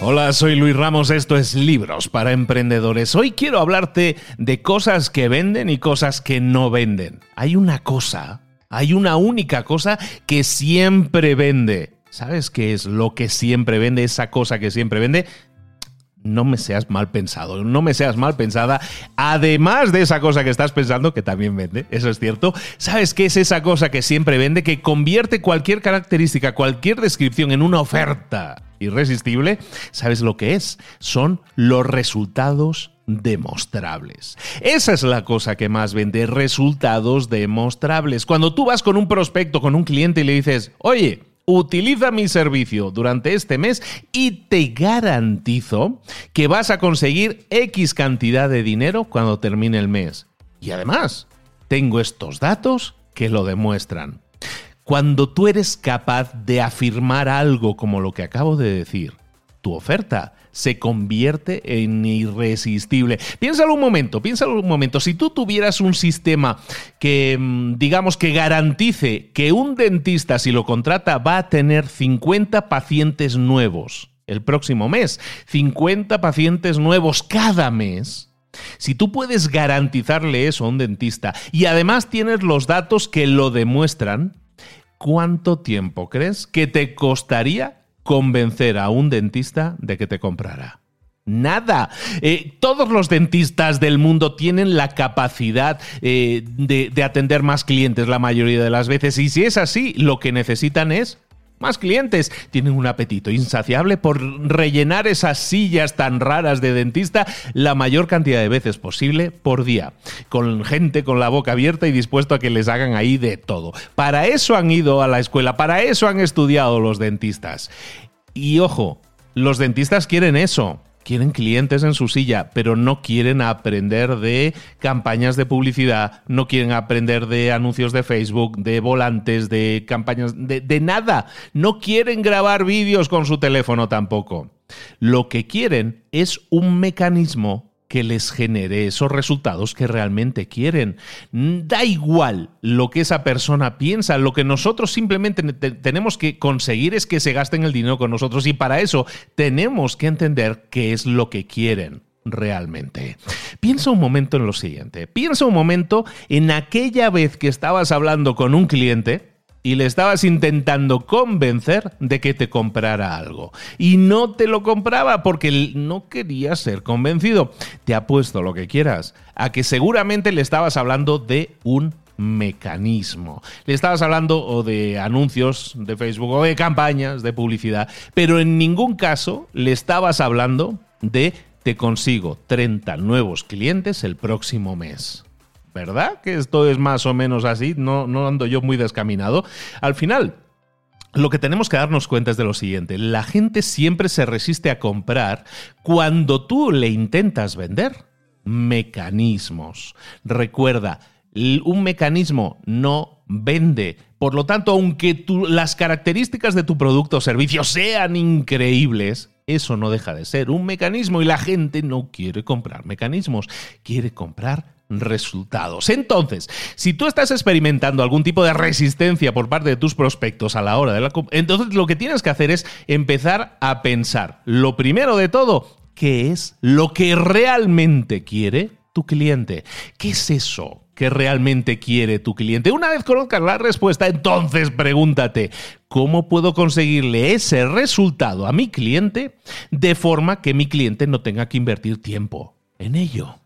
Hola, soy Luis Ramos, esto es Libros para Emprendedores. Hoy quiero hablarte de cosas que venden y cosas que no venden. Hay una cosa, hay una única cosa que siempre vende. ¿Sabes qué es lo que siempre vende? Esa cosa que siempre vende no me seas mal pensado, no me seas mal pensada. Además de esa cosa que estás pensando, que también vende, eso es cierto, ¿sabes qué es esa cosa que siempre vende, que convierte cualquier característica, cualquier descripción en una oferta irresistible? ¿Sabes lo que es? Son los resultados demostrables. Esa es la cosa que más vende, resultados demostrables. Cuando tú vas con un prospecto, con un cliente y le dices, oye, utiliza mi servicio durante este mes y te garantizo que vas a conseguir X cantidad de dinero cuando termine el mes. Y además, tengo estos datos que lo demuestran. Cuando tú eres capaz de afirmar algo como lo que acabo de decir, tu oferta se convierte en irresistible. Piénsalo un momento, piénsalo un momento. Si tú tuvieras un sistema que, mm, digamos, que garantice que un dentista, si lo contrata, va a tener 50 pacientes nuevos el próximo mes, 50 pacientes nuevos cada mes. Si tú puedes garantizarle eso a un dentista y además tienes los datos que lo demuestran, ¿cuánto tiempo crees que te costaría convencer a un dentista de que te comprara. Nada. Eh, todos los dentistas del mundo tienen la capacidad eh, de, de atender más clientes la mayoría de las veces y si es así, lo que necesitan es más clientes. Tienen un apetito insaciable por rellenar esas sillas tan raras de dentista la mayor cantidad de veces posible por día. Con gente con la boca abierta y dispuesto a que les hagan ahí de todo. Para eso han ido a la escuela, para eso han estudiado los dentistas. Y ojo, los dentistas quieren eso quieren clientes en su silla, pero no quieren aprender de campañas de publicidad, no quieren aprender de anuncios de Facebook, de volantes, de campañas, de, de nada. No quieren grabar vídeos con su teléfono tampoco. Lo que quieren es un mecanismo que les genere esos resultados que realmente quieren. Da igual lo que esa persona piensa, lo que nosotros simplemente tenemos que conseguir es que se gasten el dinero con nosotros y para eso tenemos que entender qué es lo que quieren realmente. Piensa un momento en lo siguiente, piensa un momento en aquella vez que estabas hablando con un cliente, y le estabas intentando convencer de que te comprara algo. Y no te lo compraba porque no quería ser convencido. Te apuesto lo que quieras a que seguramente le estabas hablando de un mecanismo. Le estabas hablando o de anuncios de Facebook o de campañas de publicidad, pero en ningún caso le estabas hablando de te consigo 30 nuevos clientes el próximo mes. ¿Verdad? Que esto es más o menos así, no, no ando yo muy descaminado. Al final, lo que tenemos que darnos cuenta es de lo siguiente, la gente siempre se resiste a comprar cuando tú le intentas vender mecanismos. Recuerda, un mecanismo no vende. Por lo tanto, aunque las características de tu producto o servicio sean increíbles, eso no deja de ser un mecanismo y la gente no quiere comprar mecanismos, quiere comprar resultados. Entonces, si tú estás experimentando algún tipo de resistencia por parte de tus prospectos a la hora de la... Entonces lo que tienes que hacer es empezar a pensar, lo primero de todo, ¿qué es lo que realmente quiere tu cliente? ¿Qué es eso que realmente quiere tu cliente? Una vez conozcas la respuesta, entonces pregúntate, ¿cómo puedo conseguirle ese resultado a mi cliente de forma que mi cliente no tenga que invertir tiempo en ello?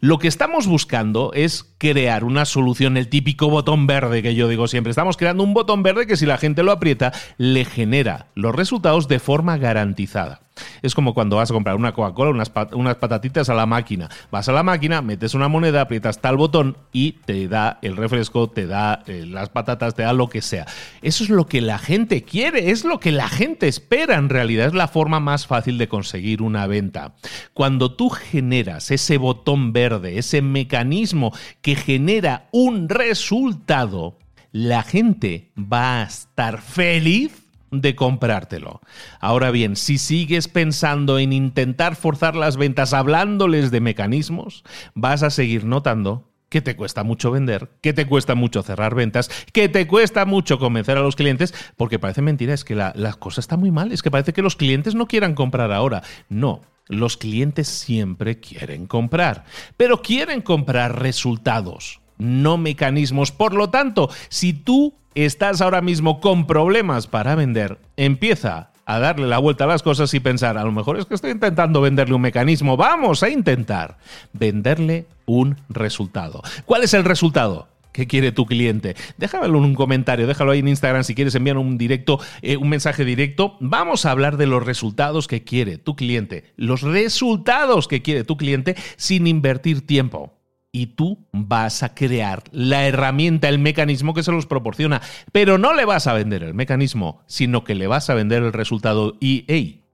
Lo que estamos buscando es crear una solución, el típico botón verde que yo digo siempre. Estamos creando un botón verde que si la gente lo aprieta, le genera los resultados de forma garantizada. Es como cuando vas a comprar una Coca-Cola, unas, patatitas a la máquina. Vas a la máquina, metes una moneda, aprietas tal botón y te da el refresco, te da eh, las patatas, te da lo que sea. Eso es lo que la gente quiere, es lo que la gente espera en realidad. Es la forma más fácil de conseguir una venta. Cuando tú generas ese botón verde, ese mecanismo que genera un resultado, la gente va a estar feliz de comprártelo. Ahora bien, si sigues pensando en intentar forzar las ventas hablándoles de mecanismos, vas a seguir notando que te cuesta mucho vender, que te cuesta mucho cerrar ventas, que te cuesta mucho convencer a los clientes, porque parece mentira, es que la, cosa está muy mal, es que parece que los clientes no quieran comprar ahora. No, los clientes siempre quieren comprar, pero quieren comprar resultados, no mecanismos. Por lo tanto, si tú estás ahora mismo con problemas para vender, empieza a darle la vuelta a las cosas y pensar, a lo mejor es que estoy intentando venderle un mecanismo, vamos a intentar venderle un resultado. ¿Cuál es el resultado? ¿Qué quiere tu cliente? Déjalo en un comentario, déjalo ahí en Instagram si quieres enviar un directo, eh, un mensaje directo. Vamos a hablar de los resultados que quiere tu cliente, los resultados que quiere tu cliente sin invertir tiempo y tú vas a crear la herramienta, el mecanismo que se los proporciona. Pero no le vas a vender el mecanismo, sino que le vas a vender el resultado. Y, hey,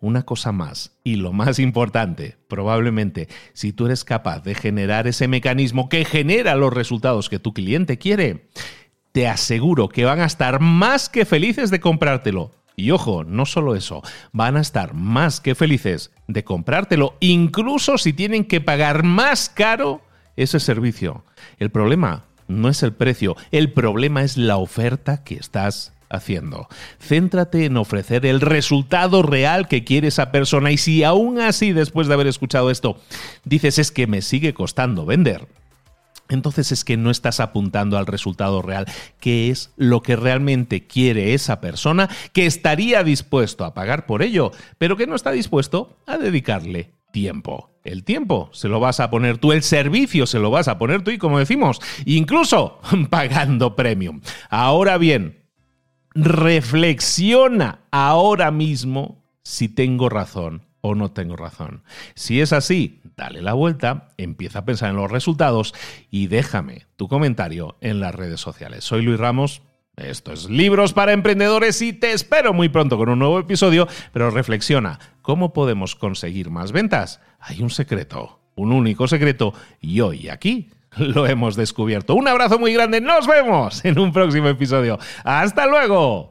una cosa más, y lo más importante, probablemente, si tú eres capaz de generar ese mecanismo que genera los resultados que tu cliente quiere, te aseguro que van a estar más que felices de comprártelo. Y ojo, no solo eso, van a estar más que felices de comprártelo, incluso si tienen que pagar más caro ese servicio. El problema no es el precio, el problema es la oferta que estás haciendo. Céntrate en ofrecer el resultado real que quiere esa persona y si aún así después de haber escuchado esto dices es que me sigue costando vender, entonces es que no estás apuntando al resultado real, que es lo que realmente quiere esa persona que estaría dispuesto a pagar por ello, pero que no está dispuesto a dedicarle tiempo. El tiempo se lo vas a poner tú, el servicio se lo vas a poner tú y como decimos, incluso pagando premium. Ahora bien, reflexiona ahora mismo si tengo razón o no tengo razón. Si es así, dale la vuelta, empieza a pensar en los resultados y déjame tu comentario en las redes sociales. Soy Luis Ramos. Esto es Libros para Emprendedores y te espero muy pronto con un nuevo episodio, pero reflexiona, ¿cómo podemos conseguir más ventas? Hay un secreto, un único secreto, y hoy aquí lo hemos descubierto. Un abrazo muy grande, nos vemos en un próximo episodio. Hasta luego.